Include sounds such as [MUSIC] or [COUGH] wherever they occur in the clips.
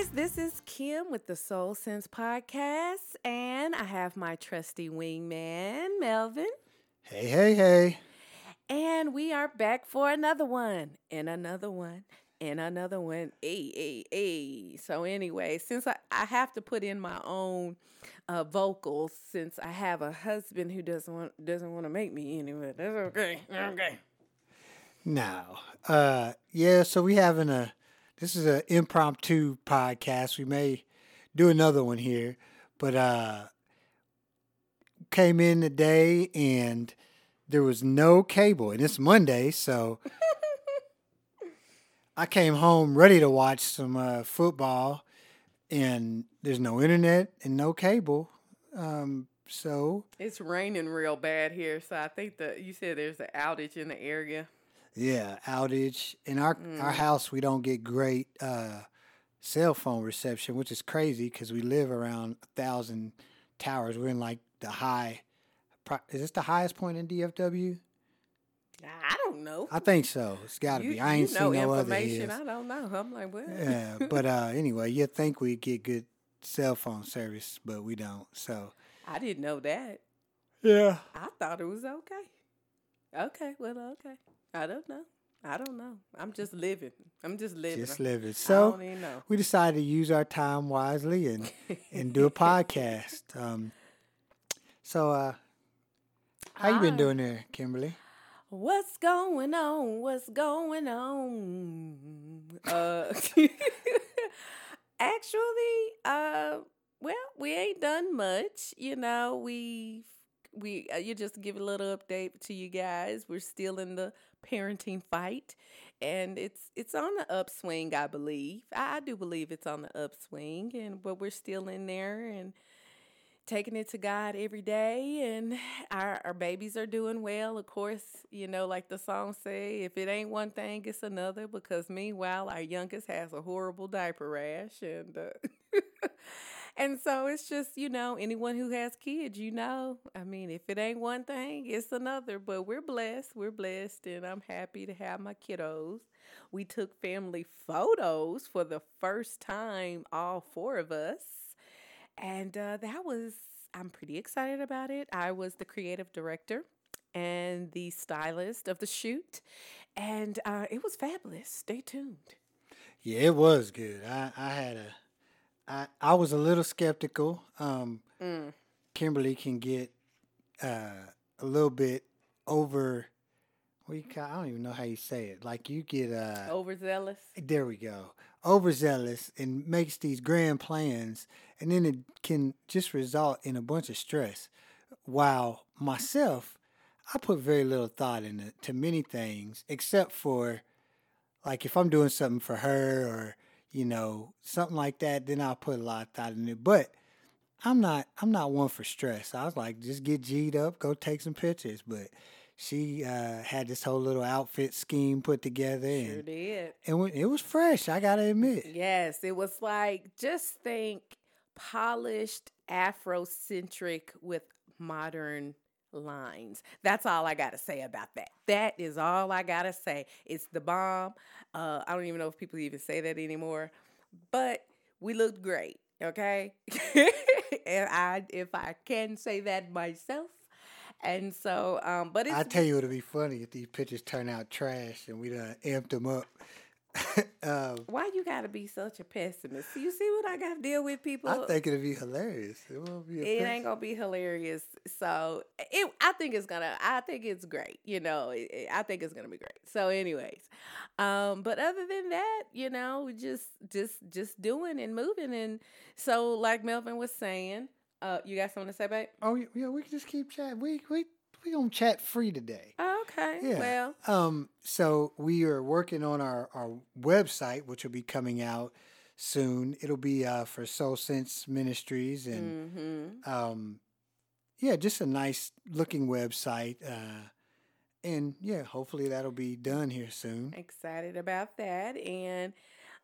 guys, this is Kim with the Soul Sense Podcast, and I have my trusty wingman, Melvin. Hey, hey, hey. And we are back for another one, and another one, and another one. Hey, hey, hey. So, anyway, since I, I have to put in my own uh, vocals, since I have a husband who doesn't want doesn't want to make me anyway, that's okay. Okay. Now, uh, yeah, so we having a this is an impromptu podcast. We may do another one here, but uh came in today and there was no cable, and it's Monday, so [LAUGHS] I came home ready to watch some uh, football, and there's no internet and no cable. Um, so It's raining real bad here, so I think that you said there's an outage in the area. Yeah, outage. In our our house, we don't get great uh, cell phone reception, which is crazy because we live around a thousand towers. We're in like the high. Is this the highest point in DFW? I don't know. I think so. It's got to be. I ain't you know seen no other. I don't know. I'm like, what? Yeah, [LAUGHS] but uh, anyway, you'd think we get good cell phone service, but we don't. So I didn't know that. yeah, I thought it was okay. Okay, well, okay. I don't know. I don't know. I'm just living. I'm just living. just living. So don't even know. we decided to use our time wisely and and do a [LAUGHS] podcast. Um, so, uh, how you been doing there, Kimberly? What's going on? What's going on? Uh, [LAUGHS] actually, uh, well, we ain't done much. You know, we we uh, you just give a little update to you guys. We're still in the parenting fight, and it's it's on the upswing. I believe. I, I do believe it's on the upswing, and but we're still in there and taking it to God every day and our our babies are doing well. Of course, you know, like the song say, if it ain't one thing, it's another because meanwhile our youngest has a horrible diaper rash and uh, [LAUGHS] and so it's just, you know, anyone who has kids, you know, I mean, if it ain't one thing, it's another, but we're blessed. We're blessed and I'm happy to have my kiddos. We took family photos for the first time all four of us and uh, that was i'm pretty excited about it i was the creative director and the stylist of the shoot and uh, it was fabulous stay tuned Yeah, it was good. I I had a, I I was a little skeptical. Um, mm. Kimberly can get uh, a little bit over. Call? I don't even know how you say it. Like you get uh, overzealous There we go. Overzealous and makes these grand plans, and then it can just result in a bunch of stress. While myself, I put very little thought into many things, except for like if I'm doing something for her or you know something like that, then I'll put a lot of thought in it. But I'm not I'm not one for stress. I was like, just get G'd up, go take some pictures. But she uh, had this whole little outfit scheme put together, sure and did it, wa- it was fresh. I gotta admit. yes it was like just think polished afrocentric with modern lines. That's all i gotta say about that. That is all i gotta say. It's the bomb. Uh, i don't even know if people even say that anymore but we looked great okay? [LAUGHS] And i if i can say that myself. And so um but it's I tell you, it'll be funny if these pictures turn out trash and we done amped them up. [LAUGHS] um, why you gotta be such a pessimist you see what i gotta deal with people I think it'll be hilarious. It won't be. It ain't gonna be hilarious. So it, I think it's gonna. I think it's great. You know, it, I think it's gonna be great. So, anyways, um, but other than that, you know, just just just doing and moving, and so like Melvin was saying, uh, you got something to say, babe? Oh yeah, yeah, we can just keep chatting. We we we gonna chat free today. Oh, okay. Yeah. Well, Um, so we are working on our our website, which will be coming out soon. It'll be uh, for Soul Sense Ministries and mm-hmm. um, yeah, just a nice looking website. Uh, and yeah, hopefully that'll be done here soon. excited about that. And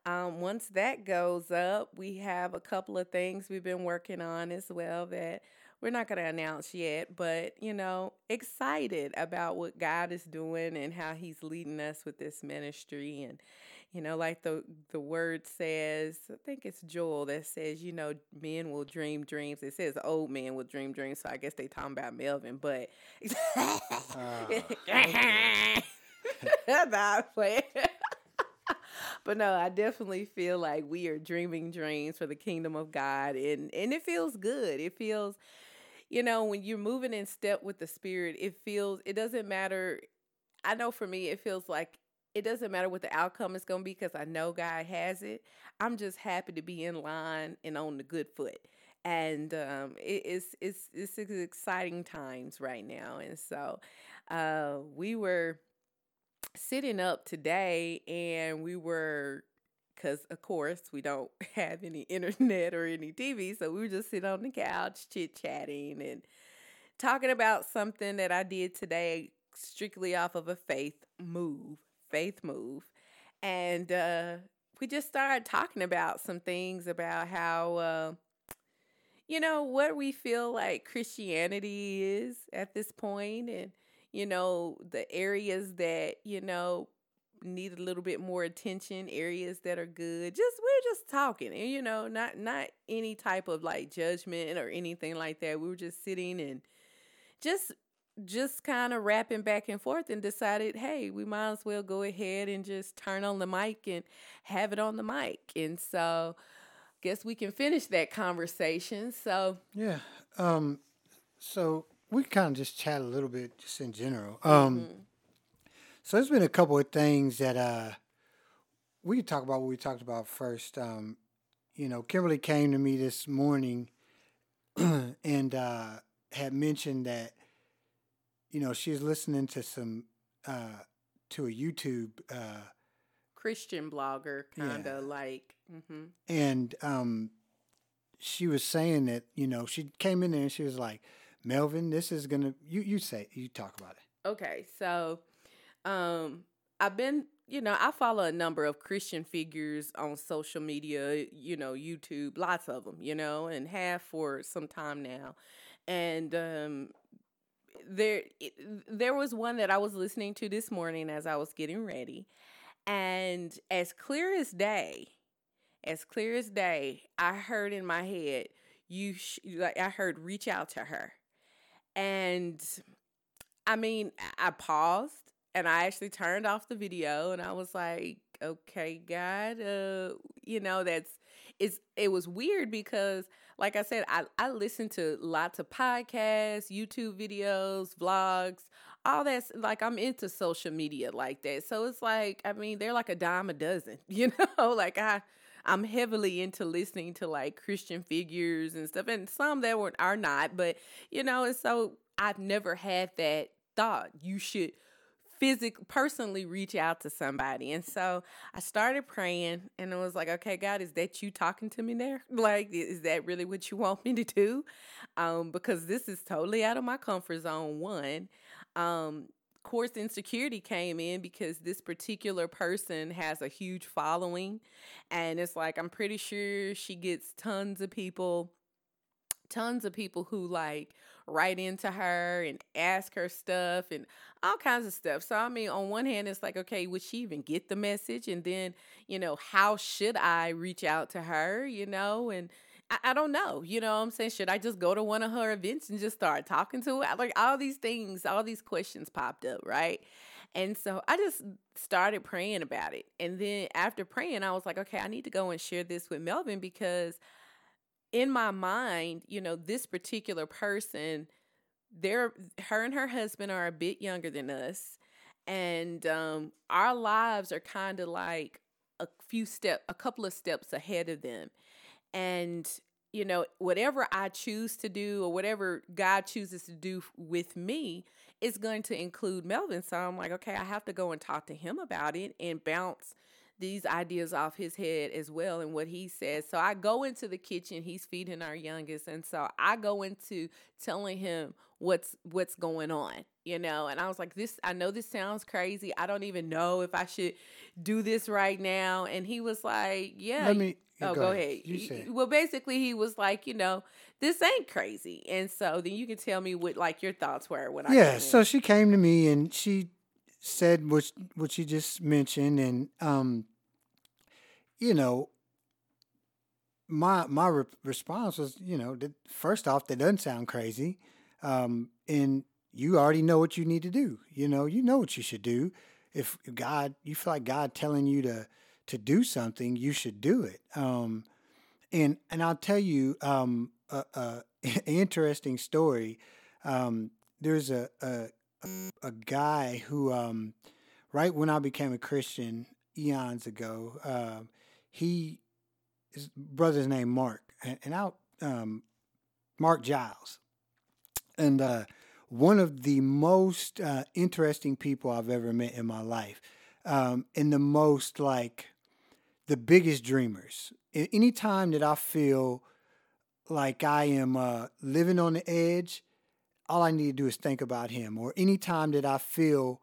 um, once that goes up, we have a couple of things we've been working on as well that we're not going to announce yet, but you know, excited about what God is doing and how He's leading us with this ministry. And You know, like the the word says, I think it's Joel that says, you know, men will dream dreams. It says old men will dream dreams, so I guess they talking about Melvin, but [LAUGHS] uh, not [LAUGHS] playing. [LAUGHS] but no, I definitely feel like we are dreaming dreams for the kingdom of God and and it feels good. It feels you know, when you're moving in step with the spirit, it feels it doesn't matter I know for me it feels like it doesn't matter what the outcome is going to be because I know God has it. I'm just happy to be in line and on the good foot. And um, it, it's, it's, it's exciting times right now. And so uh, we were sitting up today and we were because of course we don't [LAUGHS] have any internet or any TV, so we were just sitting on the couch chit chatting and talking about something that I did today strictly off of a faith move faith move. And uh, we just started talking about some things about how, uh, you know, what we feel like Christianity is at this point and, you know, the areas that, you know, need a little bit more attention areas that are good just we're just talking and you know not not any type of like judgment or anything like that we were just sitting and just just kind of rapping back and forth and decided, hey, we might as well go ahead and just turn on the mic and have it on the mic. And so guess we can finish that conversation. So Yeah. Um so we kind of just chat a little bit just in general. Um mm-hmm. So there's been a couple of things that uh we could talk about what we talked about first. Um, you know, Kimberly came to me this morning [CLEARS THROAT] and uh had mentioned that you know, she's listening to some uh to a YouTube uh Christian blogger kind of yeah. like mm-hmm. and um she was saying that, you know, she came in there and she was like, "Melvin, this is going to you you say you talk about it." Okay. So um I've been you know, I follow a number of Christian figures on social media, you know, YouTube, lots of them, you know, and have for some time now. And um, there there was one that I was listening to this morning as I was getting ready, and as clear as day, as clear as day, I heard in my head, "You sh-, like I heard reach out to her," and I mean I paused and I actually turned off the video and I was like, "Okay, God, uh, you know that's." It's it was weird because like I said, I, I listen to lots of podcasts, YouTube videos, vlogs, all that's like I'm into social media like that. So it's like, I mean, they're like a dime a dozen, [LAUGHS] you know? like I I'm heavily into listening to like Christian figures and stuff, and some that were are not, but you know, and so I've never had that thought. You should physically personally reach out to somebody. And so I started praying and it was like, okay, God, is that you talking to me there? [LAUGHS] Like, is that really what you want me to do? Um, because this is totally out of my comfort zone, one. Um, course insecurity came in because this particular person has a huge following and it's like i'm pretty sure she gets tons of people tons of people who like write into her and ask her stuff and all kinds of stuff. So, I mean, on one hand, it's like, okay, would she even get the message? And then, you know, how should I reach out to her, you know? And I, I don't know, you know what I'm saying? Should I just go to one of her events and just start talking to her? Like, all these things, all these questions popped up, right? And so I just started praying about it. And then after praying, I was like, okay, I need to go and share this with Melvin because in my mind, you know, this particular person, they're her and her husband are a bit younger than us. And um, our lives are kind of like a few step, a couple of steps ahead of them. And you know, whatever I choose to do or whatever God chooses to do with me is going to include Melvin. So I'm like, okay, I have to go and talk to him about it and bounce these ideas off his head as well and what he says. So I go into the kitchen, he's feeding our youngest, and so I go into telling him what's what's going on, you know. And I was like, this I know this sounds crazy. I don't even know if I should do this right now. And he was like, Yeah. Let me Oh, go, go ahead. ahead. Well, basically, he was like, you know, this ain't crazy, and so then you can tell me what like your thoughts were when I. Yeah, so she came to me and she said what what you just mentioned, and um, you know, my my re- response was, you know, that first off, that doesn't sound crazy, um, and you already know what you need to do. You know, you know what you should do. If God, you feel like God telling you to to do something, you should do it. Um, and and I'll tell you um, a, a [LAUGHS] interesting story. Um, there's a, a a guy who, um, right when I became a Christian eons ago, uh, he his brother's name Mark, and, and I um, Mark Giles, and uh, one of the most uh, interesting people I've ever met in my life, um, and the most like the biggest dreamers. Any time that I feel like I am uh, living on the edge, all I need to do is think about him. Or anytime that I feel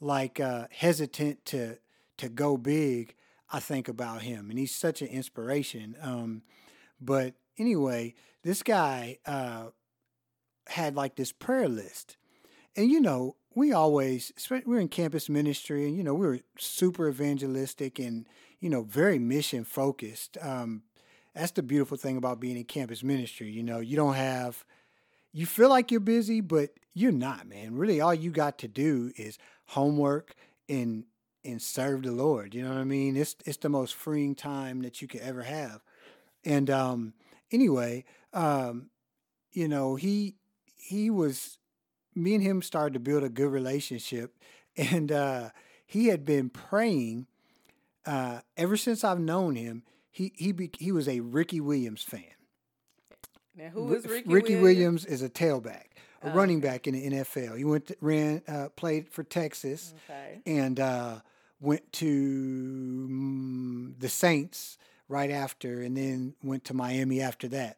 like uh, hesitant to to go big, I think about him, and he's such an inspiration. Um, but anyway, this guy uh, had like this prayer list, and you know, we always we're in campus ministry, and you know, we were super evangelistic and you know very mission focused. Um, that's the beautiful thing about being in campus ministry. You know, you don't have you feel like you're busy, but you're not, man. Really, all you got to do is homework and and serve the Lord. You know what I mean? It's it's the most freeing time that you could ever have. And um, anyway, um, you know, he he was me and him started to build a good relationship, [LAUGHS] and uh, he had been praying uh, ever since I've known him. He he be, he was a Ricky Williams fan. Now, who is Ricky, Ricky Williams? Williams is a tailback, a Oh, running back in the NFL. He went to, ran uh, played for Texas Okay. and uh, went to mm, the Saints right after, and then went to Miami after that.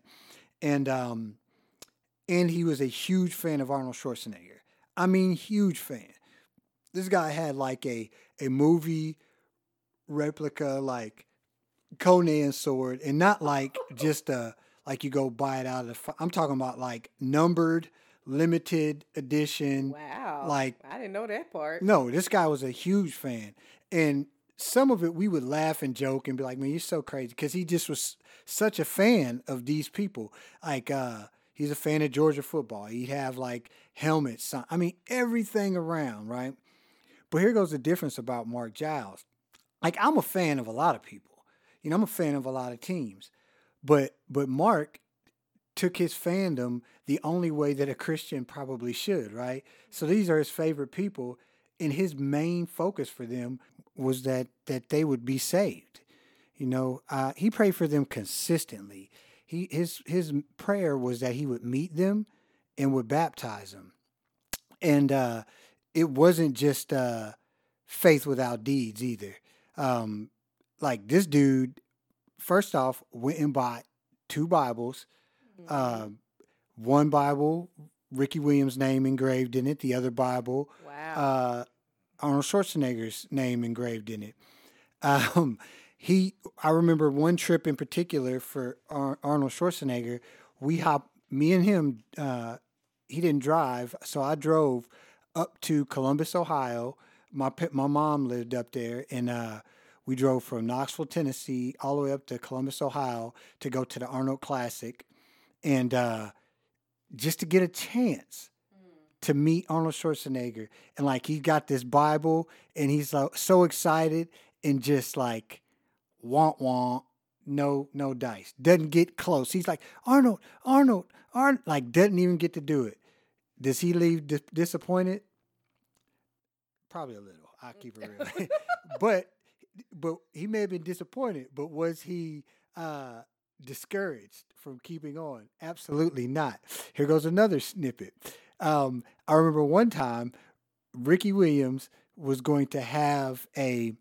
And um, and he was a huge fan of Arnold Schwarzenegger. I mean, huge fan. This guy had like a a movie replica, like Conan sword, and not like [LAUGHS] just a like you go buy it out of the. I'm talking about like numbered, limited edition. Wow. Like I didn't know that part. no, this guy was a huge fan, and some of it we would laugh and joke and be like, "Man, you're so crazy," because he just was such a fan of these people. Like, uh, he's a fan of Georgia football. He'd have like helmets. I mean, everything around, right? But here goes the difference about Mark Giles. Like, I'm a fan of a lot of people. You know, I'm a fan of a lot of teams, but but Mark took his fandom the only way that a Christian probably should, right? So these are his favorite people, and his main focus for them was that that they would be saved. You know, uh, he prayed for them consistently. He his his prayer was that he would meet them and would baptize them, and uh, it wasn't just uh, faith without deeds either. Um, like this dude, first off, went and bought two Bibles. Mm-hmm. Um, one Bible, Ricky Williams' name engraved in it. The other Bible, wow. uh, Arnold Schwarzenegger's name engraved in it. Um, he, I remember one trip in particular for Ar- Arnold Schwarzenegger. We hop, me and him. Uh, he didn't drive, so I drove up to Columbus, Ohio. My my mom lived up there, and uh, we drove from Knoxville, Tennessee, all the way up to Columbus, Ohio, to go to the Arnold Classic, and uh, just to get a chance to meet Arnold Schwarzenegger. And like he got this Bible and he's like, so excited and just like want want no no dice. Doesn't get close. He's like, Arnold, Arnold, Arnold like doesn't even get to do it. Does he leave dis- disappointed? Probably a little. I'll keep it real. [LAUGHS] [LAUGHS] but but he may have been disappointed, but was he uh discouraged from keeping on? Absolutely not. Here goes another snippet. Um, I remember one time Ricky Williams was going to have a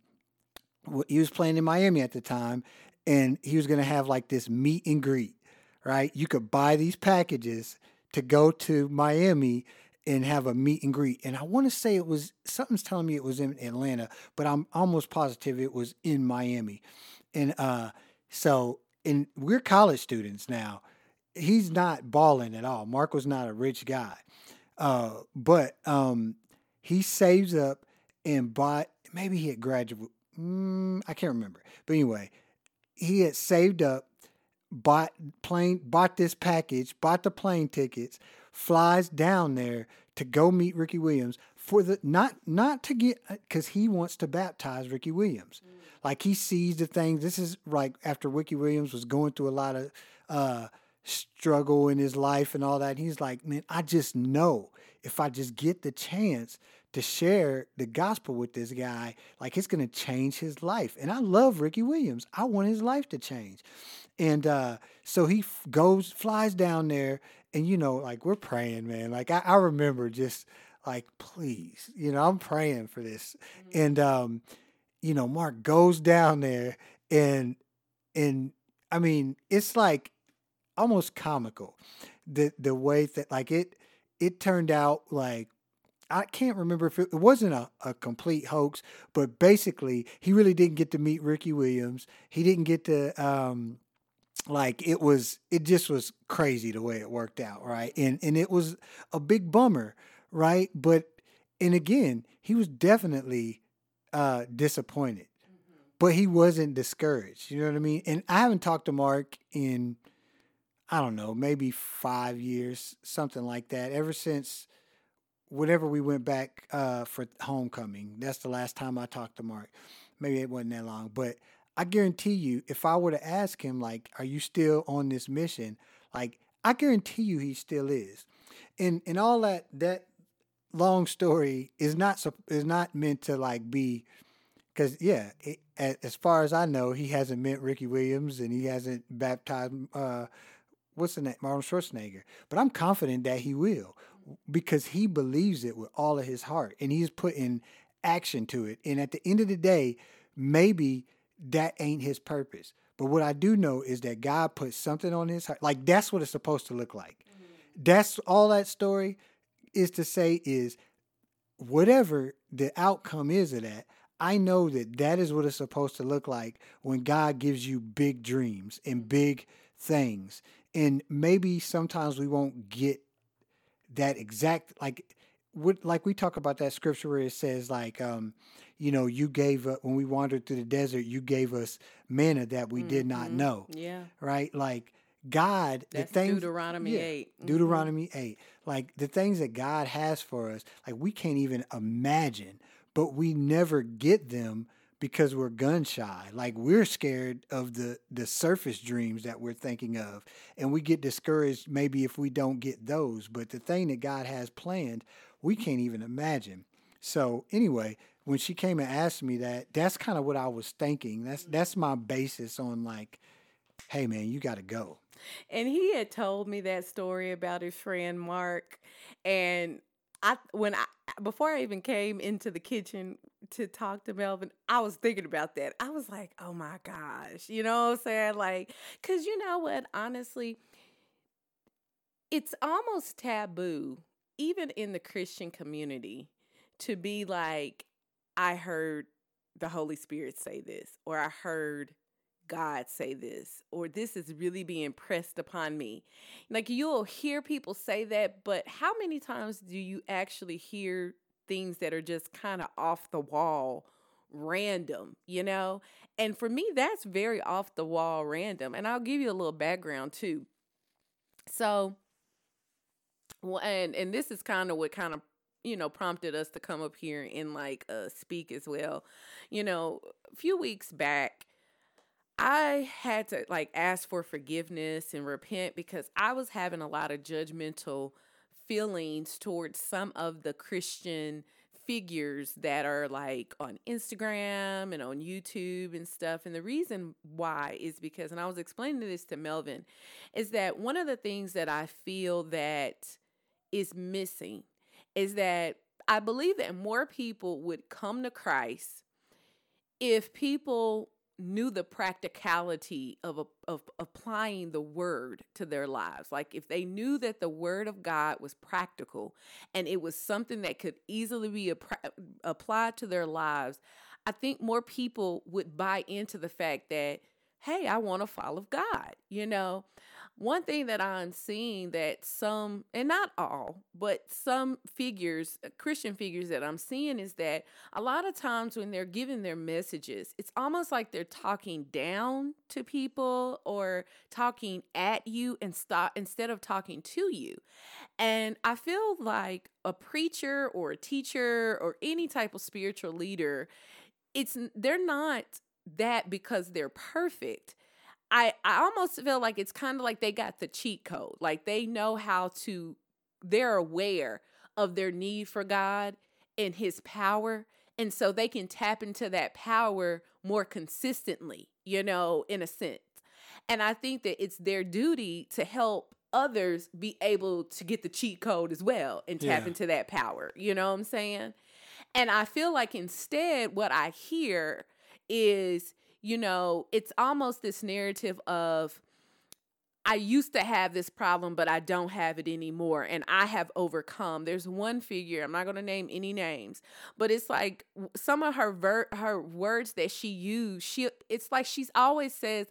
He was playing in Miami at the time, and he was going to have like this meet and greet. Right, you could buy these packages to go to Miami and have a meet and greet. And I want to say it was something's telling me it was in Atlanta, but I'm almost positive it was in Miami. And uh, so, and we're college students now. He's not balling at all. Mark was not a rich guy, uh, but um, he saves up and bought. Maybe he had graduate. Mm, I can't remember, but anyway, he had saved up, bought plane, bought this package, bought the plane tickets, flies down there to go meet Ricky Williams for the not not to get because he wants to baptize Ricky Williams. Mm. Like he sees the things. This is like after Ricky Williams was going through a lot of uh, struggle in his life and all that. He's like, man, I just know if I just get the chance to share the gospel with this guy, like it's going to change his life. And I love Ricky Williams. I want his life to change. And uh, so he f- goes, flies down there, and you know, like we're praying, man. Like I, I remember just like, please, you know, I'm praying for this. Mm-hmm. And um, you know, Mark goes down there and and I mean, it's like almost comical. The the way that like it it turned out like I can't remember if it, it wasn't a, a complete hoax, but basically he really didn't get to meet Ricky Williams. He didn't get to um like it was it just was crazy the way it worked out, right? And and it was a big bummer, right? But and again, he was definitely uh disappointed. Mm-hmm. But he wasn't discouraged. You know what I mean? And I haven't talked to Mark in I don't know, maybe five years, something like that. Ever since whenever we went back uh, for homecoming, that's the last time I talked to Mark. Maybe it wasn't that long, but I guarantee you, if I were to ask him, like, "Are you still on this mission?" Like, I guarantee you, he still is. And and all that that long story is not is not meant to like be because yeah, it, as far as I know, he hasn't met Ricky Williams and he hasn't baptized uh, what's the name, Arnold Schwarzenegger. But I'm confident that he will because he believes it with all of his heart and he's putting action to it. And at the end of the day, maybe that ain't his purpose. But what I do know is that God put something on his heart. Like that's what it's supposed to look like. Mm-hmm. That's all that story is to say is whatever the outcome is of that, I know that that is what it's supposed to look like when God gives you big dreams and big things and maybe sometimes we won't get that exact like what like we talk about that scripture where it says like um you know you gave uh, when we wandered through the desert you gave us manna that we mm-hmm. did not mm-hmm. know yeah right like god That's the things deuteronomy yeah, 8 mm-hmm. deuteronomy 8 like the things that god has for us like we can't even imagine but we never get them because we're gun shy. Like we're scared of the the surface dreams that we're thinking of, and we get discouraged maybe if we don't get those. But the thing that God has planned, we can't even imagine. So anyway, when she came and asked me that, that's kind of what I was thinking. That's mm. that's my basis on like, hey man, you got to go. And he had told me that story about his friend Mark, and I when I before I even came into the kitchen to talk to Melvin, I was thinking about that. I was like, oh my gosh, you know what I'm saying? Like, cause you know what? Honestly, it's almost taboo, even in the Christian community, to be like, I heard the Holy Spirit say this, or I heard God say this, or this is really being pressed upon me. Like you'll hear people say that, but how many times do you actually hear things that are just kind of off the wall, random, you know? And for me, that's very off the wall, random. And I'll give you a little background too. So, well, and and this is kind of what kind of you know prompted us to come up here and like uh speak as well. You know, a few weeks back I had to like ask for forgiveness and repent because I was having a lot of judgmental feelings towards some of the Christian figures that are like on Instagram and on YouTube and stuff. And the reason why is because, and I was explaining this to Melvin, is that one of the things that I feel that is missing is that I believe that more people would come to Christ if people knew the practicality of, of applying the word to their lives. Like if they knew that the word of God was practical and it was something that could easily be applied to their lives, I think more people would buy into the fact that, hey, I want to follow God, you know? One thing that I'm seeing that some, and not all, but some figures, uh, Christian figures that I'm seeing is that a lot of times when they're giving their messages, it's almost like they're talking down to people or talking at you and stop instead of talking to you. And I feel like a preacher or a teacher or any type of spiritual leader, it's they're not that because they're perfect I I almost feel like it's kind of like they got the cheat code. Like they know how to they're aware of their need for God and his power and so they can tap into that power more consistently, you know, in a sense. And I think that it's their duty to help others be able to get the cheat code as well and tap yeah. into that power. You know what I'm saying? And I feel like instead what I hear is you know, it's almost this narrative of I used to have this problem, but I don't have it anymore. And I have overcome. There's one figure, I'm not going to name any names, but it's like some of her ver- her words that she used, she it's like she's always says,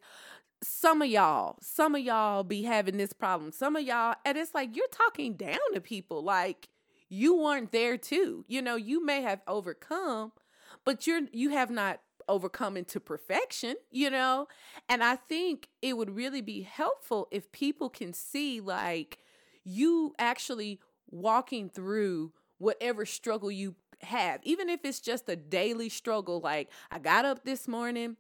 some of y'all, some of y'all be having this problem. Some of y'all, and it's like you're talking down to people. Like you weren't there too. You know, you may have overcome, but you're you have not overcoming to perfection, you know? And I think it would really be helpful if people can see like you actually walking through whatever struggle you have, even if it's just a daily struggle. Like, I got up this morning,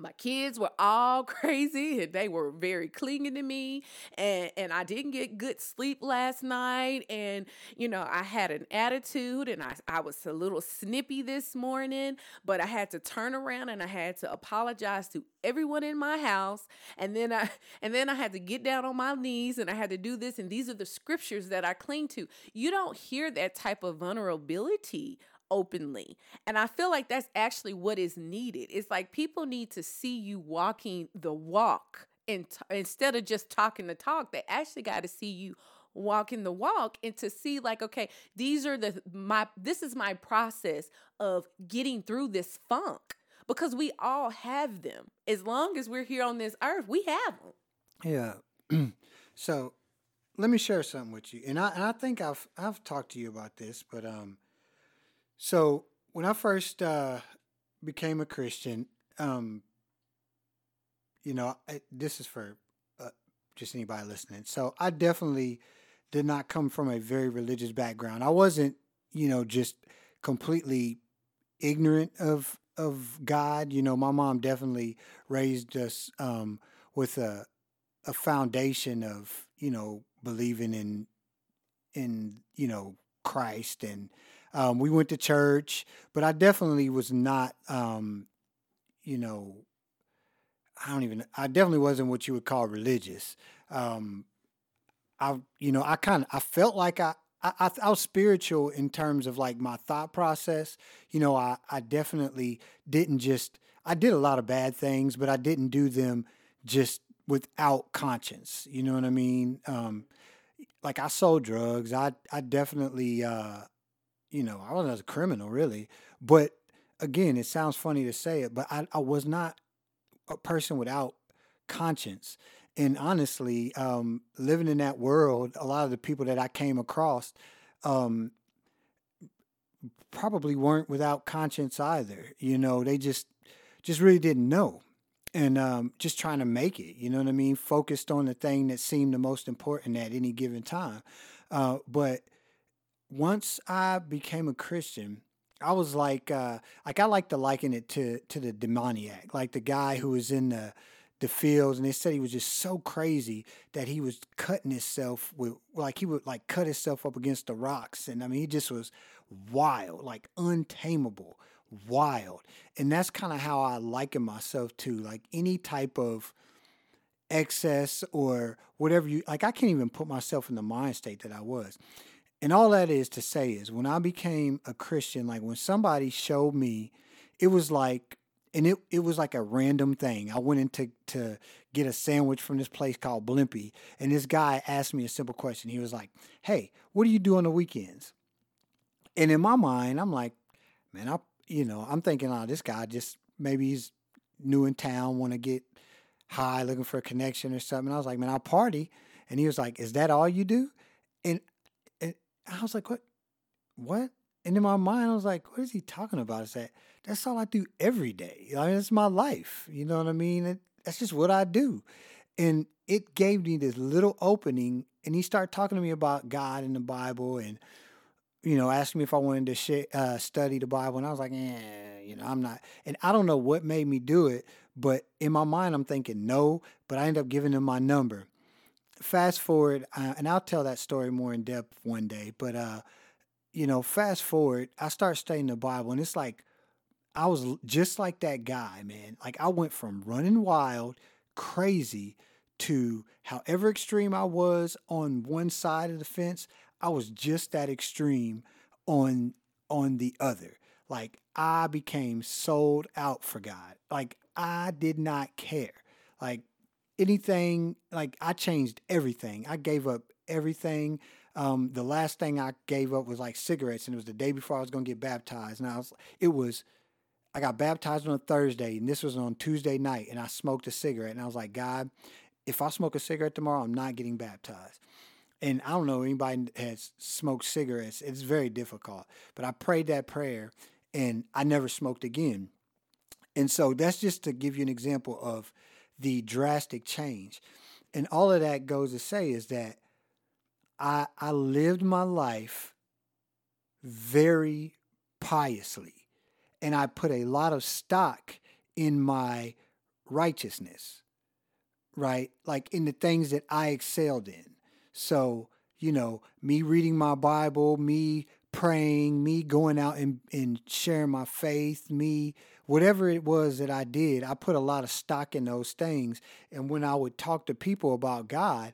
my kids were all [LAUGHS] crazy and they were very clinging to me and and I didn't get good sleep last night and you know I had an attitude and I I was a little snippy this morning but I had to turn around and I had to apologize to everyone in my house and then I [LAUGHS] and then I had to get down on my knees and I had to do this and these are the scriptures that I cling to. You don't hear that type of vulnerability openly. And I feel like that's actually what is needed. It's like people need to see you walking the walk and t- instead of just talking the talk, they actually got to see you walking the walk and to see like okay these are the my this is my process of getting through this funk because we all have them as long as we're here on this earth we have them yeah [CLEARS THROAT] so let me share something with you and i and i think i've i've talked to you about this but um so when I first uh, became a Christian, um, you know, I, this is for uh, just anybody listening. So I definitely did not come from a very religious background. I wasn't, you know, just completely ignorant of of God. You know, my mom definitely raised us um, with a a foundation of, you know, believing in in you know Christ and um, we went to church, but I definitely was not, um, you know, I don't even, I definitely wasn't what you would call religious. Um, I, you know, I kind of, I felt like I, I, I, was spiritual in terms of like my thought process. You know, I, I definitely didn't just, I did a lot of bad things, but I didn't do them just without conscience. You know what I mean? Um, like I sold drugs. I, I definitely, uh, you know, I wasn't a criminal really. But again, it sounds funny to say it, but I, I was not a person without conscience. And honestly, um, living in that world, a lot of the people that I came across um, probably weren't without conscience either. You know, they just just really didn't know. And um, just trying to make it, you know what I mean? Focused on the thing that seemed the most important at any given time. Uh, but once I became a Christian, I was like, uh, like I like to liken it to to the demoniac, like the guy who was in the the fields, and they said he was just so crazy that he was cutting himself with, like he would like cut himself up against the rocks, and I mean he just was wild, like untamable, wild, and that's kind of how I liken myself to, like any type of excess or whatever you like. I can't even put myself in the mind state that I was. And all that is to say is when I became a Christian, like when somebody showed me, it was like, and it, it was like a random thing. I went in to, to get a sandwich from this place called Blimpie, and this guy asked me a simple question. He was like, Hey, what do you do on the weekends? And in my mind, I'm like, man, I, you know, I'm thinking, oh, this guy just maybe he's new in town, want to get high looking for a connection or something. I was like, man, I'll party. And he was like, is that all you do? I was like, what? What? And in my mind, I was like, what is he talking about? I said, that's all I do every day. I mean, it's my life. You know what I mean? It, that's just what I do. And it gave me this little opening. And he started talking to me about God and the Bible and, you know, asking me if I wanted to sh- uh, study the Bible. And I was like, eh, you know, I'm not. And I don't know what made me do it. But in my mind, I'm thinking no. But I end up giving him my number. Fast forward, uh, and I'll tell that story more in depth one day. But, uh, you know, fast forward, I start studying the Bible. And it's like, I was just like that guy, man. Like I went from running wild, crazy, to however extreme I was on one side of the fence, I was just that extreme on on the other. Like I became sold out for God. Like I did not care. Like anything, like I changed everything. I gave up everything. Um, the last thing I gave up was like cigarettes, and it was the day before I was gonna get baptized. And I was, it was I got baptized on a Thursday, and this was on Tuesday night, and I smoked a cigarette, and I was like, God, if I smoke a cigarette tomorrow, I'm not getting baptized. And I don't know anybody has smoked cigarettes. It's very difficult. But I prayed that prayer, and I never smoked again. And so that's just to give you an example of the drastic change. And all of that goes to say is that I I lived my life very piously and I put a lot of stock in my righteousness, right? Like in the things that I excelled in. So, you know, me reading my Bible, me praying, me going out and, and sharing my faith, me, whatever it was that I did, I put a lot of stock in those things. And when I would talk to people about God,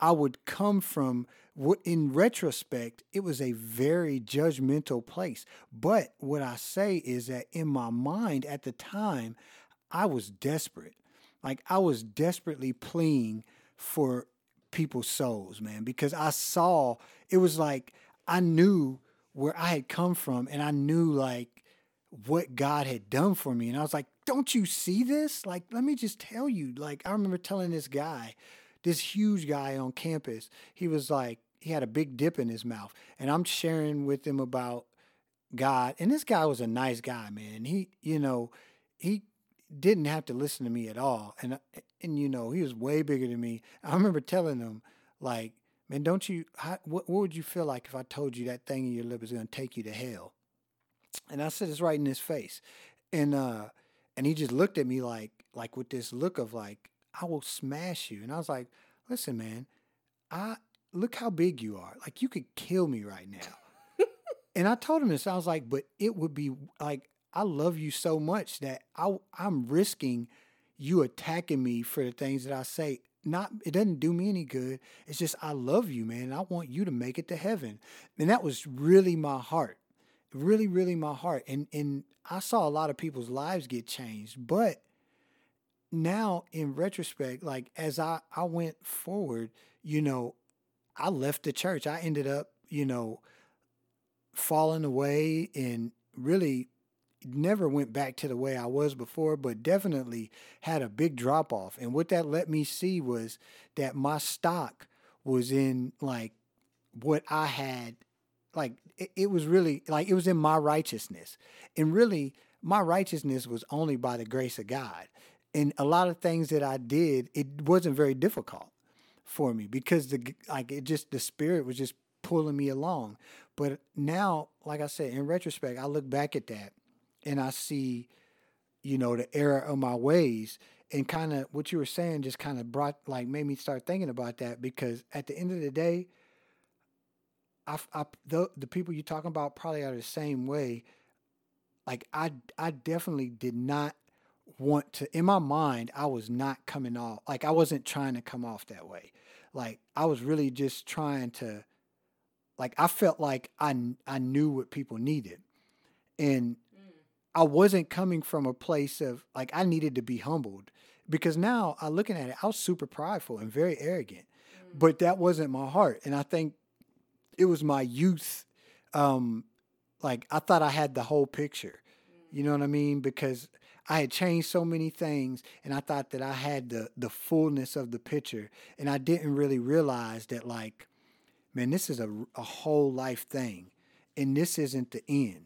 I would come from what in retrospect, it was a very judgmental place. But what I say is that in my mind at the time, I was desperate. Like I was desperately pleading for people's souls, man, because I saw it was like I knew where I had come from and I knew like what God had done for me. And I was like, don't you see this? Like, let me just tell you. Like, I remember telling this guy, this huge guy on campus, he was like, he had a big dip in his mouth. And I'm sharing with him about God. And this guy was a nice guy, man. He, you know, he didn't have to listen to me at all. And and you know, he was way bigger than me. I remember telling him like, man, don't you how, what what would you feel like if I told you that thing in your lip is going to take you to hell? And I said it's right in his face. And uh and he just looked at me like like with this look of like I will smash you. And I was like, listen, man, I look how big you are. Like you could kill me right now. [LAUGHS] and I told him this. I was like, but it would be like I love you so much that I I'm risking you attacking me for the things that I say. Not it doesn't do me any good. It's just I love you, man. I want you to make it to heaven. And that was really my heart. Really, really my heart. And and I saw a lot of people's lives get changed. But now in retrospect, like as I, I went forward, you know, I left the church. I ended up, you know, falling away and really never went back to the way I was before, but definitely had a big drop off. And what that let me see was that my stock was in like what I had, like it, it was really like it was in my righteousness. And really, my righteousness was only by the grace of God. And a lot of things that I did, it wasn't very difficult for me because the like it just the spirit was just pulling me along. But now, like I said, in retrospect, I look back at that and I see, you know, the error of my ways and kind of what you were saying just kind of brought like made me start thinking about that because at the end of the day, I, I the, the people you're talking about probably are the same way. Like I I definitely did not want to in my mind I was not coming off like I wasn't trying to come off that way. Like I was really just trying to like I felt like I I knew what people needed. And. I wasn't coming from a place of like I needed to be humbled because now I looking at it I was super prideful and very arrogant. Mm. But that wasn't my heart and I think it was my youth um like I thought I had the whole picture. Mm. You know what I mean? Because I had changed so many things and I thought that I had the the fullness of the picture and I didn't really realize that like man this is a, a whole life thing and this isn't the end.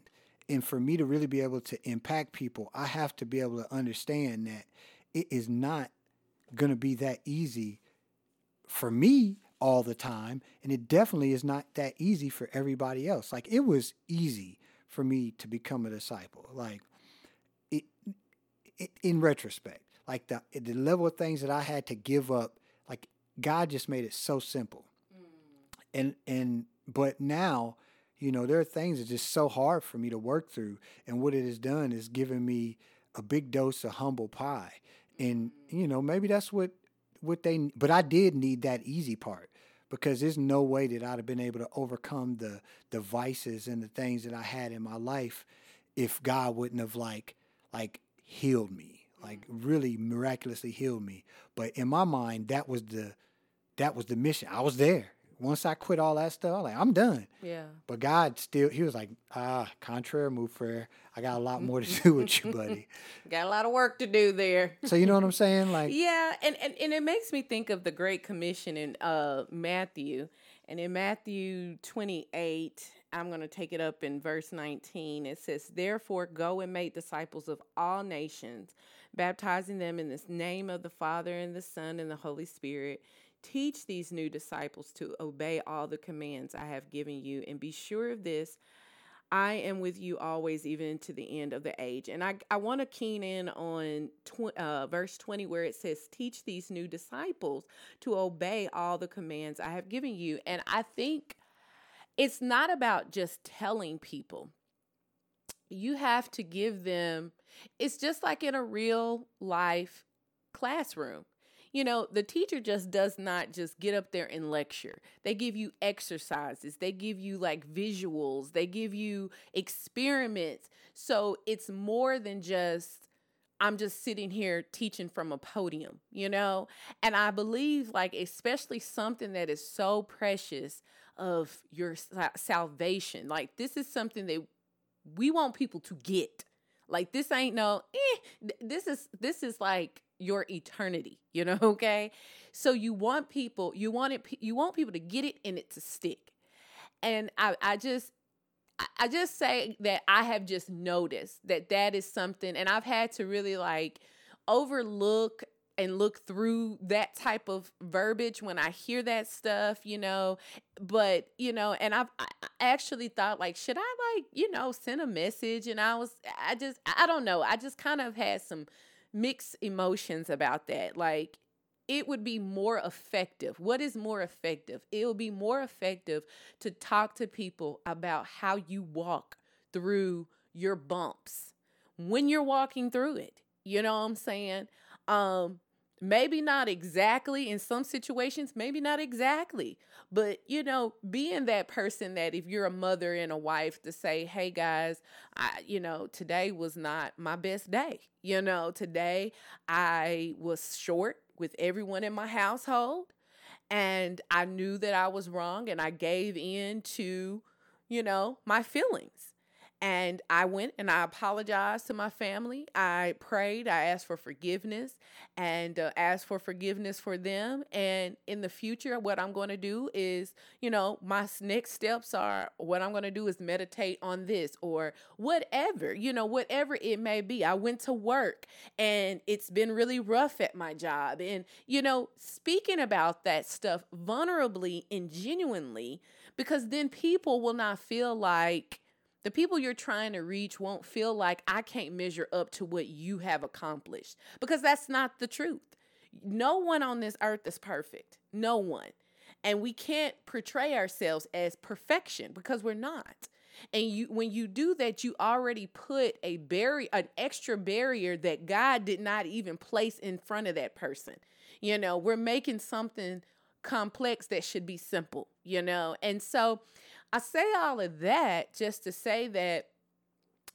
And for me to really be able to impact people, I have to be able to understand that it is not going to be that easy for me all the time and it definitely is not that easy for everybody else. Like it was easy for me to become a disciple. Like it, it in retrospect, like the the level of things that I had to give up, like God just made it so simple. Mm. And and but now, you know, there are things that are just so hard for me to work through. And what it has done is given me a big dose of humble pie. And, you know, maybe that's what what they but I did need that easy part because there's no way that I'd have been able to overcome the the vices and the things that I had in my life if God wouldn't have like like healed me, like mm. really miraculously healed me. But in my mind, that was the that was the mission. I was there once I quit all that stuff, I'm like, I'm done. Yeah. But God still, He was like, ah, contrary move prayer. I got a lot more to do with you, buddy. [LAUGHS] got a lot of work to do there. so you know what I'm saying? Like, yeah, and, and and it makes me think of the Great Commission in uh Matthew, and in Matthew 28. I'm going to take it up in verse 19. It says, Therefore, go and make disciples of all nations, baptizing them in the name of the Father and the Son and the Holy Spirit Teach these new disciples to obey all the commands I have given you, and be sure of this I am with you always, even to the end of the age. And I, I want to keen in on tw- uh, verse 20, where it says, Teach these new disciples to obey all the commands I have given you. And I think it's not about just telling people, you have to give them, it's just like in a real life classroom you know, the teacher just does not just get up there and lecture. They give you exercises, they give you like visuals, they give you experiments. So it's more than just I'm just sitting here teaching from a podium, you know? And I believe, like, especially something that is so precious of your salvation, like, this is something that we want people to get. Like, this ain't no, eh, this is, this is like, your eternity, you know, [LAUGHS] okay? So you want people, you want it you want people to get it and it to stick. And I I just I just say that I have just noticed that that is something and I've had to really like overlook and look through that type of verbiage when I hear that stuff, you know. But, you know, and I've I actually thought like, should I like, you know, send a message? And I was I just I don't know. I just kind of had some mixed emotions about that. Like, it would be more effective. What is more effective? It will be more effective to talk to people about how you walk through your bumps when you're walking through it. You know what I'm saying? Um, maybe not exactly in some situations, maybe not exactly, but you know, being that person that if you're a mother and a wife to say, hey guys, I, you know, today was not my best day. You know, today I was short with everyone in my household and I knew that I was wrong and I gave in to, you know, my feelings. And I went and I apologized to my family. I prayed. I asked for forgiveness and uh, asked for forgiveness for them. And in the future, what I'm going to do is, you know, my next steps are what I'm going to do is meditate on this or whatever, you know, whatever it may be. I went to work and it's been really rough at my job. And, you know, speaking about that stuff vulnerably and genuinely, because then people will not feel like, the people you're trying to reach won't feel like I can't measure up to what you have accomplished because that's not the truth. No one on this earth is perfect. No one. And we can't portray ourselves as perfection because we're not. And you when you do that, you already put a barrier, an extra barrier that God did not even place in front of that person. You know, we're making something complex that should be simple, you know? And so I say all of that just to say that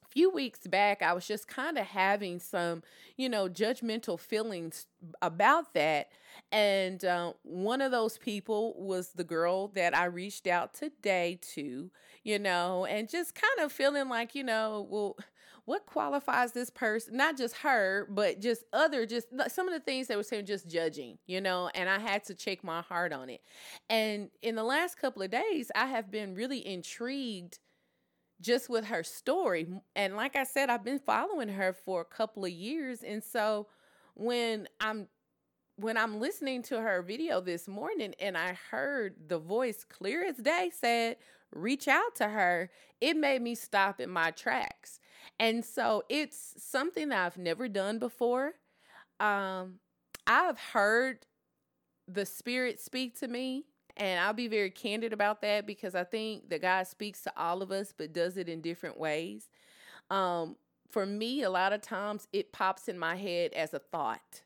a few weeks back, I was just kind of having some, you know, judgmental feelings about that. And uh, one of those people was the girl that I reached out today to, you know, and just kind of feeling like, you know, well, what qualifies this person not just her but just other just some of the things they were saying just judging you know and i had to check my heart on it. And in the last couple of days i have been really intrigued just with her story. And like i said i've been following her for a couple of years. And so when i'm when i'm listening to her video this morning and i heard the voice clear as day said reach out to her it made me stop in my tracks and so it's something that I've never done before. Um, I've heard the Spirit speak to me, and I'll be very candid about that because I think that God speaks to all of us, but does it in different ways. Um, for me, a lot of times it pops in my head as a thought,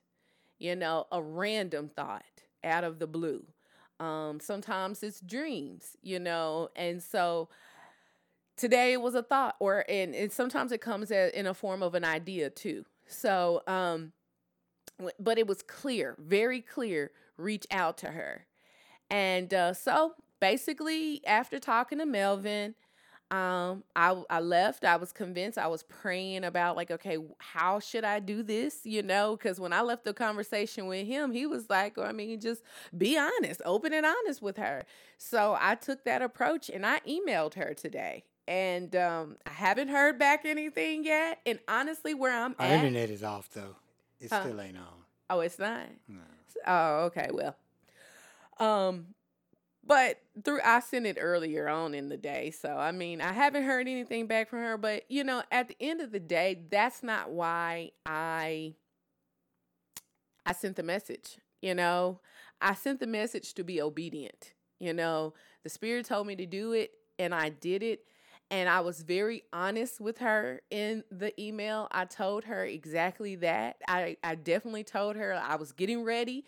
you know, a random thought out of the blue. Um, sometimes it's dreams, you know, and so today it was a thought or and, and sometimes it comes in a form of an idea too. So um but it was clear very clear reach out to her. And uh, so basically after talking to melvin um I, I left. I was convinced i was praying about like okay how should i do this you know? Because when i left the conversation with him he was like i mean just be honest open and honest with her. So i took that approach and i emailed her today and um, I haven't heard back anything yet. And honestly, where I'm Our at, internet is off though. It Huh. still ain't on. oh, it's not. No. Oh, okay. Well, um, but through I sent it earlier on in the day, so I mean I haven't heard anything back from her. But you know, at the end of the day, that's not why I I sent the message. You know, I sent the message to be obedient. You know, the Spirit told me to do it, and I did it. And I was very honest with her in the email. I told her exactly that. I, I definitely told her I was getting ready.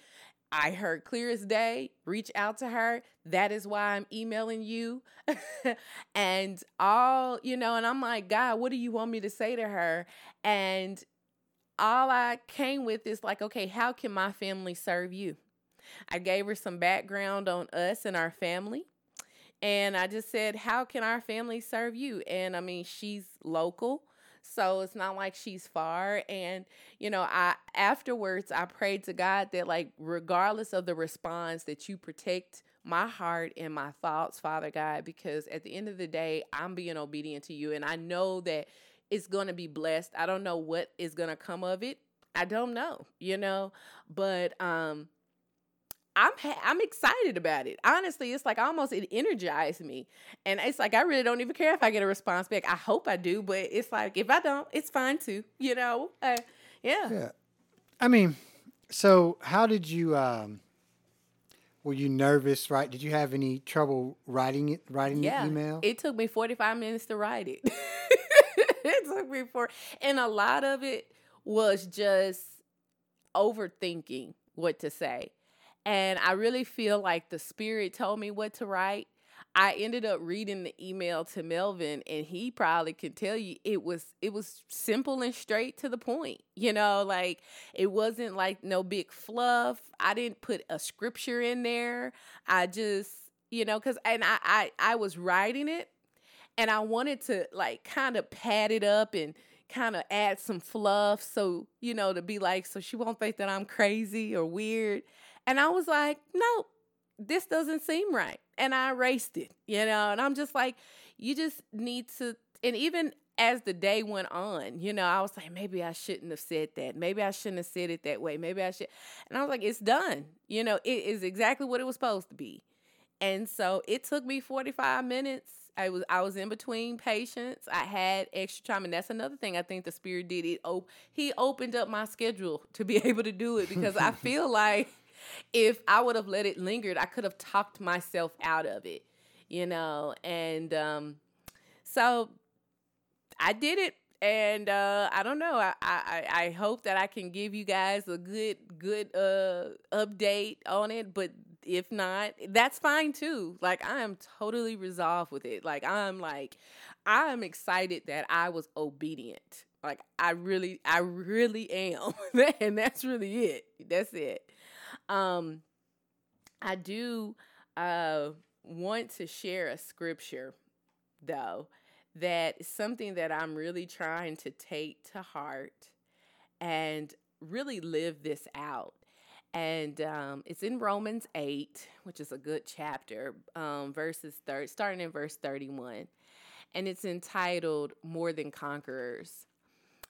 I heard clear as day, reach out to her. That is why I'm emailing you. [LAUGHS] and all, you know, and I'm like, God, what do you want me to say to her? And all I came with is like, okay, how can my family serve you? I gave her some background on us and our family. And I just said, How can our family serve you? And I mean, she's local. So it's not like she's far. And, you know, I afterwards I prayed to God that like regardless of the response that you protect my heart and my thoughts, Father God, because at the end of the day, I'm being obedient to you. And I know that it's gonna be blessed. I don't know what is gonna come of it. I don't know, you know. But um I'm ha- I'm excited about it. Honestly, it's like almost it energized me, and it's like I really don't even care if I get a response back. I hope I do, but it's like if I don't, it's fine too. You know, uh, yeah. Yeah. I mean, so how did you um were you nervous, right? Did you have any trouble writing it writing Yeah, the email? it took me 45 minutes to write it. [LAUGHS] it took me four, and a lot of it was just overthinking what to say. And I really feel like the spirit told me what to write. I ended up reading the email to Melvin and he probably can tell you it was it was simple and straight to the point. You know, like it wasn't like no big fluff. I didn't put a scripture in there. I just, you know, cuz and I I I was writing it and I wanted to like kind of pad it up and kind of add some fluff so, you know, to be like so she won't think that I'm crazy or weird. And I was like, nope, this doesn't seem right. And I erased it, you know, and I'm just like, you just need to, and even as the day went on, you know, I was like, maybe I shouldn't have said that. Maybe I shouldn't have said it that way. Maybe I should. And I was like, it's done. You know, it is exactly what it was supposed to be. And so it took me 45 minutes. I was I was in between patients. I had extra time, and that's another thing I think the spirit did. It op- he opened up my schedule to be [LAUGHS] able to do it because I [LAUGHS] feel like if I would have let it lingered, I could have talked myself out of it, you know. And um, so I did it, and uh, I don't know. I, I I hope that I can give you guys a good good uh update on it, but if not, that's fine too. Like I am totally resolved with it. Like I'm like I'm excited that I was obedient. Like I really I really am. [LAUGHS] and that's really it. That's it. Um I do uh want to share a scripture though that is something that I'm really trying to take to heart and really live this out. And um, it's in Romans 8, which is a good chapter, um, verses third, starting in verse 31. And it's entitled More Than Conquerors.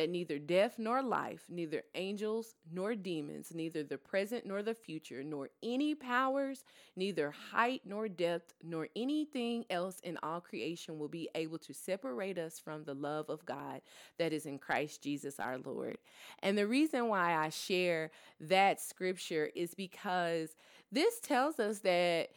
that neither death nor life, neither angels nor demons, neither the present nor the future, nor any powers, neither height nor depth, nor anything else in all creation will be able to separate us from the love of God that is in Christ Jesus our Lord. And the reason why I share that scripture is because this tells us that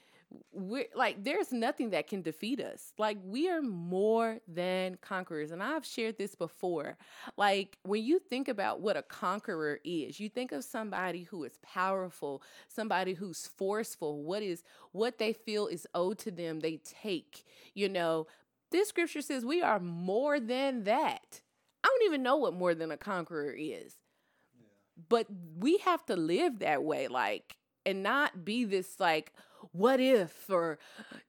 we're like there's nothing that can defeat us. Like we are more than conquerors and i've shared this before. Like when you think about what a conqueror is you think of somebody who is powerful somebody who's forceful what is what they feel is owed to them they take you know? This scripture says we are more than that. I don't even know what more than a conqueror is. Yeah. but we have to live that way like and not be this like what if? Or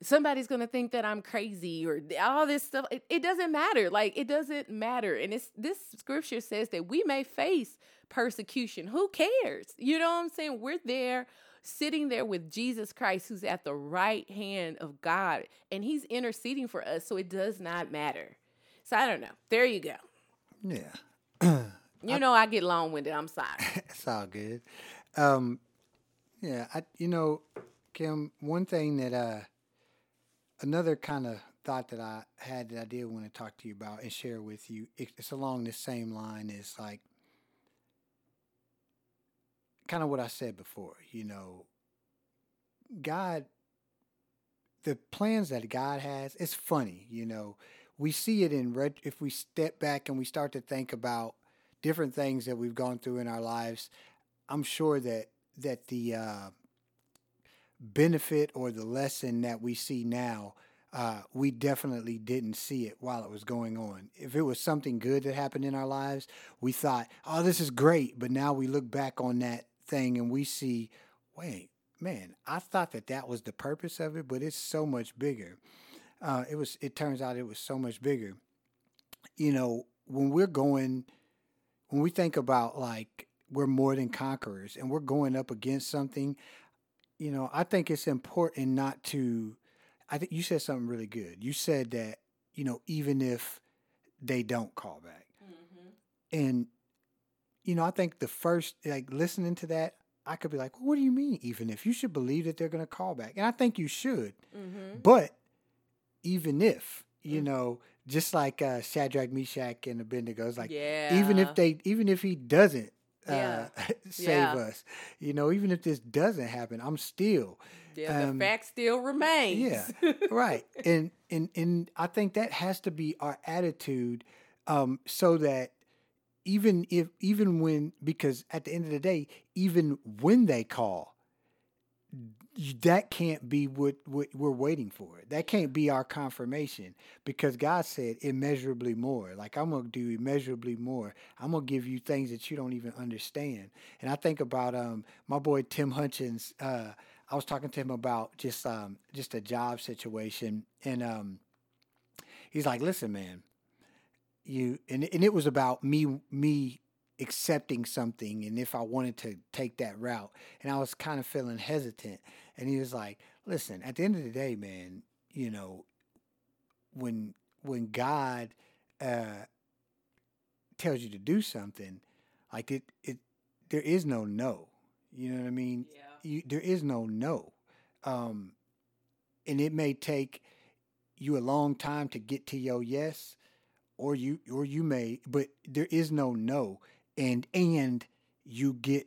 somebody's gonna think that i'm crazy or all this stuff it, it doesn't matter like it doesn't matter. And it's this scripture says that we may face persecution. Who cares? You know what i'm saying? We're there sitting there with jesus christ who's at the right hand of god and he's interceding for us so it does not matter. So i don't know. There you go. Yeah. [CLEARS THROAT] You know i get long-winded. I'm sorry. [LAUGHS] It's all good. Um yeah i you know Kim, one thing that uh, another kind of thought that I had that I did want to talk to you about and share with you, it's along the same line as like kind of what I said before. You know, God, the plans that God has, it's funny. You know, we see it in red. If we step back and we start to think about different things that we've gone through in our lives, I'm sure that that the uh, benefit or the lesson that we see now, uh, we definitely didn't see it while it was going on. If it was something good that happened in our lives, we thought, oh, this is great. But now we look back on that thing and we see, wait, man, I thought that that was the purpose of it, but it's so much bigger. Uh, it was. It turns out it was so much bigger. You know, when we're going, when we think about like we're more than conquerors and we're going up against something, you know, I think it's important not to. I think you said something really good. You said that you know even if they don't call back, mm-hmm. and you know I think the first like listening to that, I could be like, well, what do you mean? Even if you should believe that they're going to call back, and I think you should, mm-hmm. but even if you mm-hmm. know, just like uh, Shadrach, Meshach, and Abednego, it's like yeah. even if they, even if he doesn't yeah. uh, [LAUGHS] save yeah. us. You know, even if this doesn't happen, I'm still. Yeah, um, the fact still remains. Yeah, [LAUGHS] right. And and and I think that has to be our attitude, um, so that even if even when because at the end of the day, even when they call, that can't be what, what we're waiting for. That can't be our confirmation because God said immeasurably more. Like I'm gonna do immeasurably more. I'm gonna give you things that you don't even understand. And I think about um my boy Tim Hutchins. Uh, I was talking to him about just um just a job situation, and um he's like, "Listen, man, you," and and it was about me me accepting something and if I wanted to take that route. And I was kind of feeling hesitant. And he was like, listen, at the end of the day, man, you know, when when God uh, tells you to do something, like it, it, there is no no. You know what I mean? Yeah. You, there is no no, um, and it may take you a long time to get to your yes, or you, or you may, but there is no no, and and you get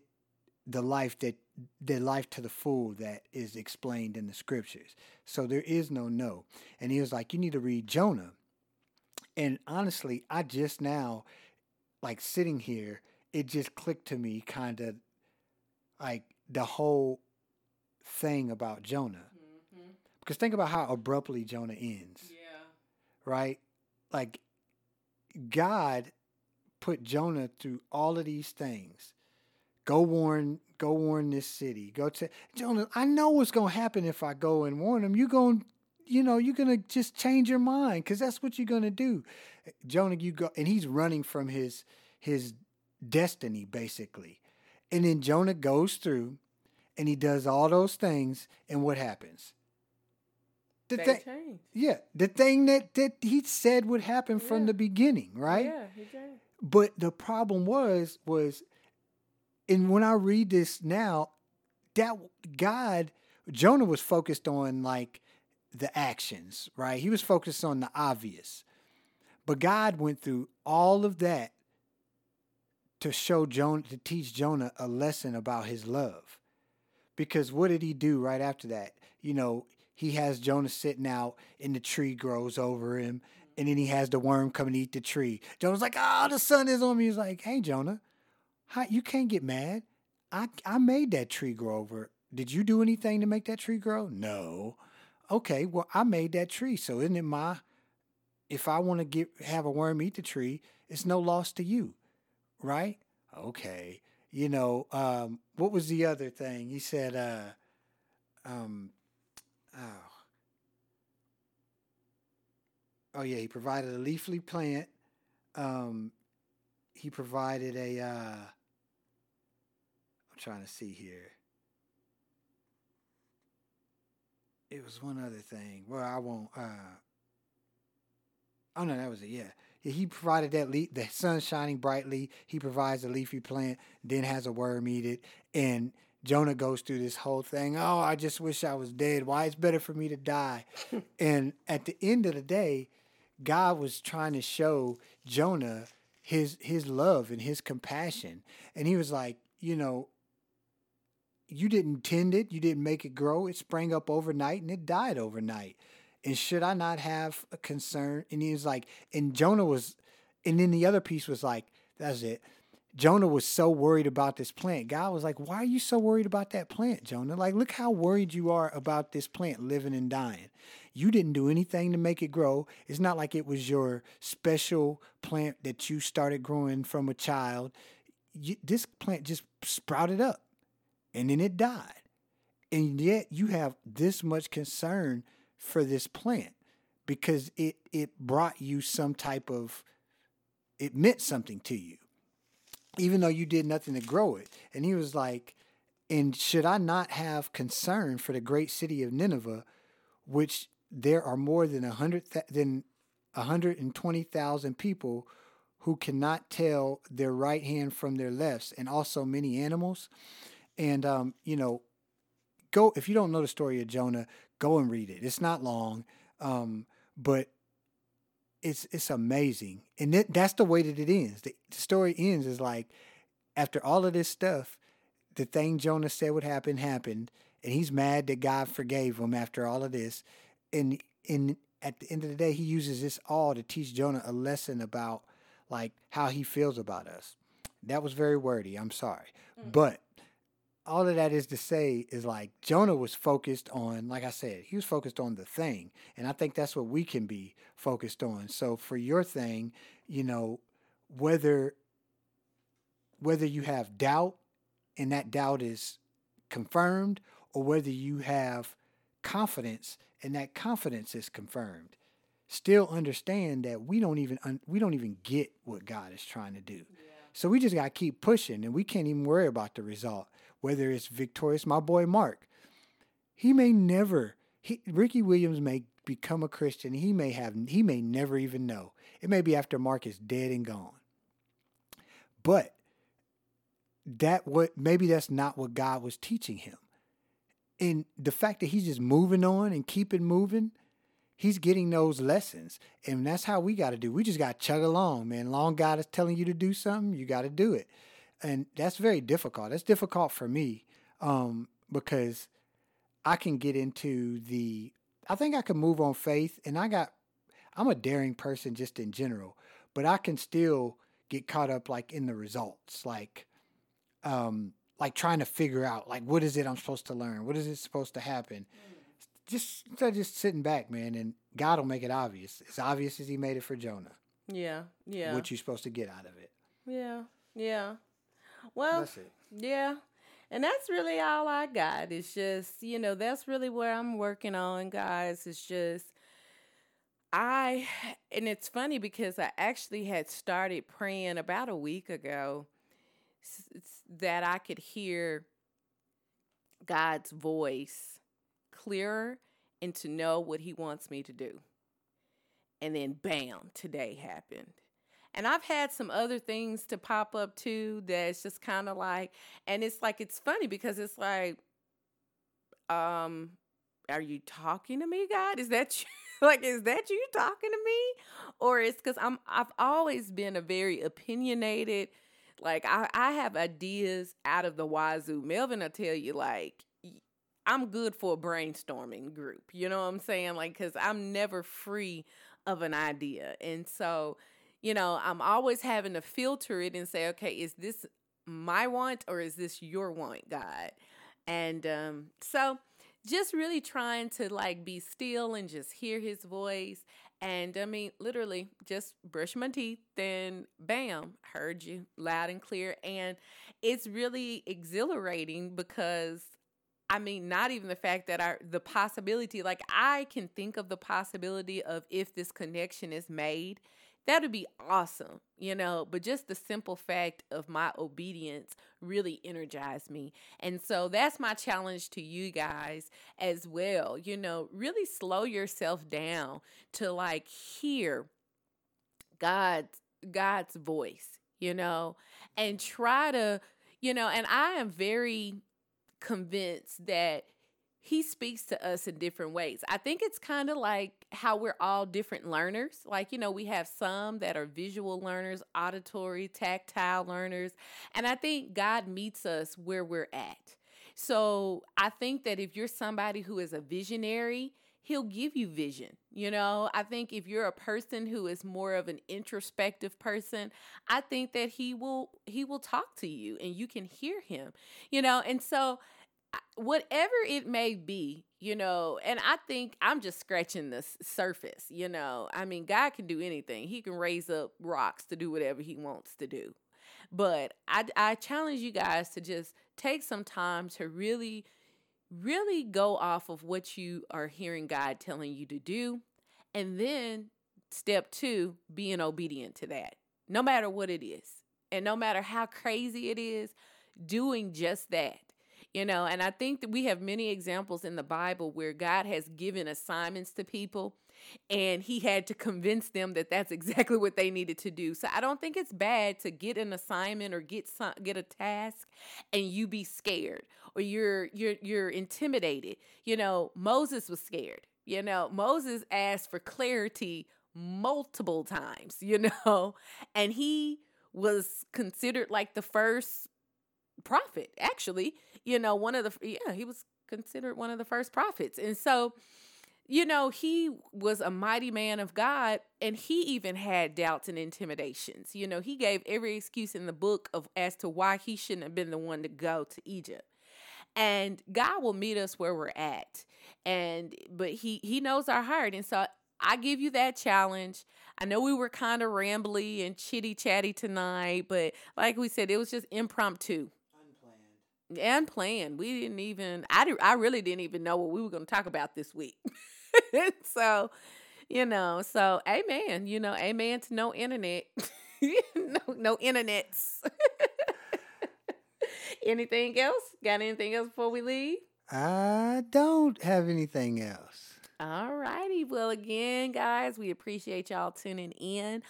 the life that the life to the full that is explained in the scriptures. So there is no no. And he was like, you need to read Jonah. And honestly, I just now, like sitting here, it just clicked to me kind of like the whole thing about Jonah. Mm-hmm. Because think about how abruptly Jonah ends, Yeah. right? Like God put Jonah through all of these things. Go warn, go warn this city. Go to Jonah. I know what's gonna happen if I go and warn them. You're gonna, you know, you're gonna just change your mind because that's what you're gonna do. Jonah, you go, and he's running from his his destiny basically. And then Jonah goes through, and he does all those things, and what happens? The They thing, changed. yeah, the thing that that he said would happen from the beginning, right? Yeah, he changed. But the problem was was and when I read this now, that God Jonah was focused on like the actions, right? He was focused on the obvious. But God went through all of that to show Jonah to teach Jonah a lesson about his love. Because what did he do right after that? You know, he has Jonah sitting out and the tree grows over him and then he has the worm come and eat the tree. Jonah's like, "Oh, the sun is on me." He's like, "Hey, Jonah, how, you can't get mad. I I made that tree grow over. Did you do anything to make that tree grow? No. Okay, well, I made that tree, so isn't it my? If I want to get have a worm eat the tree, it's no loss to you, right? Okay. You know, um, what was the other thing? He said, uh, um, oh, oh yeah, he provided a leafy plant. Um, he provided a. Uh, I'm trying to see here. It was one other thing. Well, I won't. Uh, oh no, that was it. Yeah, he provided that le- the sun shining brightly. He provides a leafy plant, then has a worm eat it, and Jonah goes through this whole thing. Oh, I just wish I was dead. Why it's better for me to die. [LAUGHS] and at the end of the day, God was trying to show Jonah his his love and his compassion. And he was like, you know, you didn't tend it, you didn't make it grow. It sprang up overnight and it died overnight. And should I not have a concern? And he was like, and Jonah was, and then the other piece was like, that's it. Jonah was so worried about this plant. God was like, Why are you so worried about that plant, Jonah? Like, look how worried you are about this plant living and dying. You didn't do anything to make it grow. It's not like it was your special plant that you started growing from a child. You, this plant just sprouted up and then it died. And yet you have this much concern for this plant because it, it brought you some type of, it meant something to you even though you did nothing to grow it. And he was like, and should I not have concern for the great city of Nineveh, which there are more than a hundred than a hundred and twenty thousand people who cannot tell their right hand from their left, and also many animals. And um, you know, go if you don't know the story of Jonah, go and read it. It's not long, um, but it's it's amazing, and it, that's the way that it ends. The, the story ends is like after all of this stuff, the thing Jonah said would happen happened, and he's mad that God forgave him after all of this, and in at the end of the day, he uses this all to teach Jonah a lesson about like how he feels about us. That was very wordy. I'm sorry, but all of that is to say is like Jonah was focused on, like I said, he was focused on the thing. And I think that's what we can be focused on. So for your thing, you know, whether whether you have doubt and that doubt is confirmed, or whether you have confidence and that confidence is confirmed, still understand that we don't even un- we don't even get what God is trying to do. So we just got to keep pushing and we can't even worry about the result. Whether it's victorious, my boy Mark, he may never, he, Ricky Williams may become a Christian. He may have he may never even know. It may be after Mark is dead and gone. But that what maybe that's not what God was teaching him. And the fact that he's just moving on and keeping moving, he's getting those lessons. And that's how we got to do. We just got to chug along, man. Long God is telling you to do something, you got to do it. And that's very difficult. That's difficult for me um, because I can get into the, I think I can move on faith. And I got, I'm a daring person just in general, but I can still get caught up like in the results. Like, um, like trying to figure out like what is it I'm supposed to learn? What is it supposed to happen? Just instead of just sitting back, man, and God will make it obvious. As obvious as He made it for Jonah. Yeah, yeah. What you're supposed to get out of it. Yeah, yeah. Well, yeah. And that's really all I got. It's just, you know, that's really where I'm working on, guys. It's just, I, and it's funny because I actually had started praying about a week ago that I could hear God's voice clearer and to know what He wants me to do. And then, bam, today happened. And I've had some other things to pop up too that's just kind of like, and it's like, it's funny because it's like, um, are you talking to me, God? Is that you? [LAUGHS] like, is that you talking to me? Or it's because I'm, I've always been a very opinionated, like, I, I have ideas out of the wazoo. Melvin will tell you, like, I'm good for a brainstorming group. You know what I'm saying? Like, because I'm never free of an idea. And so, you know, I'm always having to filter it and say, okay, is this my want or is this your want, God? And um, so just really trying to like be still and just hear his voice. And I mean, literally just brush my teeth, then bam, heard you loud and clear. And it's really exhilarating because I mean, not even the fact that our the possibility, like I can think of the possibility of if this connection is made, that would be awesome, you know. But just the simple fact of my obedience really energized me. And so that's my challenge to you guys as well. You know, really slow yourself down to like hear God's God's voice, you know, and try to, you know, and I am very convinced that he speaks to us in different ways. I think it's kind of like how we're all different learners. Like, you know, we have some that are visual learners, auditory, tactile learners. And I think God meets us where we're at. So I think that if you're somebody who is a visionary, he'll give you vision. You know, I think if you're a person who is more of an introspective person, I think that he will he will talk to you and you can hear him. You know, and so whatever it may be, you know, and I think I'm just scratching the surface, you know. I mean, God can do anything. He can raise up rocks to do whatever he wants to do. But I I challenge you guys to just take some time to really really go off of what you are hearing God telling you to do. And then step two, being obedient to that, no matter what it is. And no matter how crazy it is, doing just that. You know, and I think that we have many examples in the Bible where God has given assignments to people and he had to convince them that that's [LAUGHS] exactly what they needed to do. So I don't think it's bad to get an assignment or get some get a task and you be scared or you're you're you're intimidated. You know, Moses was scared. You know, Moses asked for clarity multiple times, [LAUGHS] you know, and he was considered like the first prophet actually. You know one of the yeah he was considered one of the first prophets. And so you know he was a mighty man of god and he even had doubts and intimidations. You know he gave every excuse in the book of as to why he shouldn't have been the one to go to egypt. And god will meet us where we're at. And but he he knows our heart. And so I give you that challenge. I know we were kind of rambly and chitty chatty tonight, but like we said, it was just impromptu. And plan. We didn't even. I did, I really didn't even know what we were going to talk about this week. [LAUGHS] so, you know, so amen. You know, amen to no internet, [LAUGHS] no no internets. [LAUGHS] anything else? Got anything else before we leave? I don't have anything else. All righty. Well, again, guys, we appreciate y'all tuning in.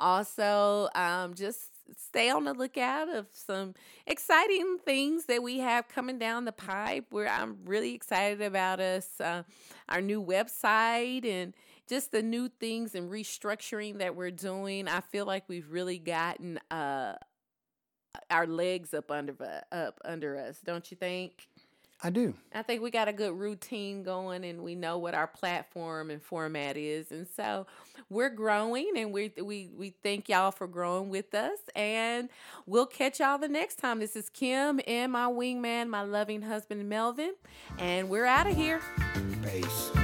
Also, um, just stay on the lookout of some exciting things that we have coming down the pipe. Where I'm really excited about us, uh, our new website, and just the new things and restructuring that we're doing. I feel like we've really gotten uh, our legs up under up under us, don't you think? I do. I think we got a good routine going and we know what our platform and format is. And so we're growing and we we we thank y'all for growing with us and we'll catch y'all the next time. This is Kim and my wingman, my loving husband Melvin, and we're out of here. Peace.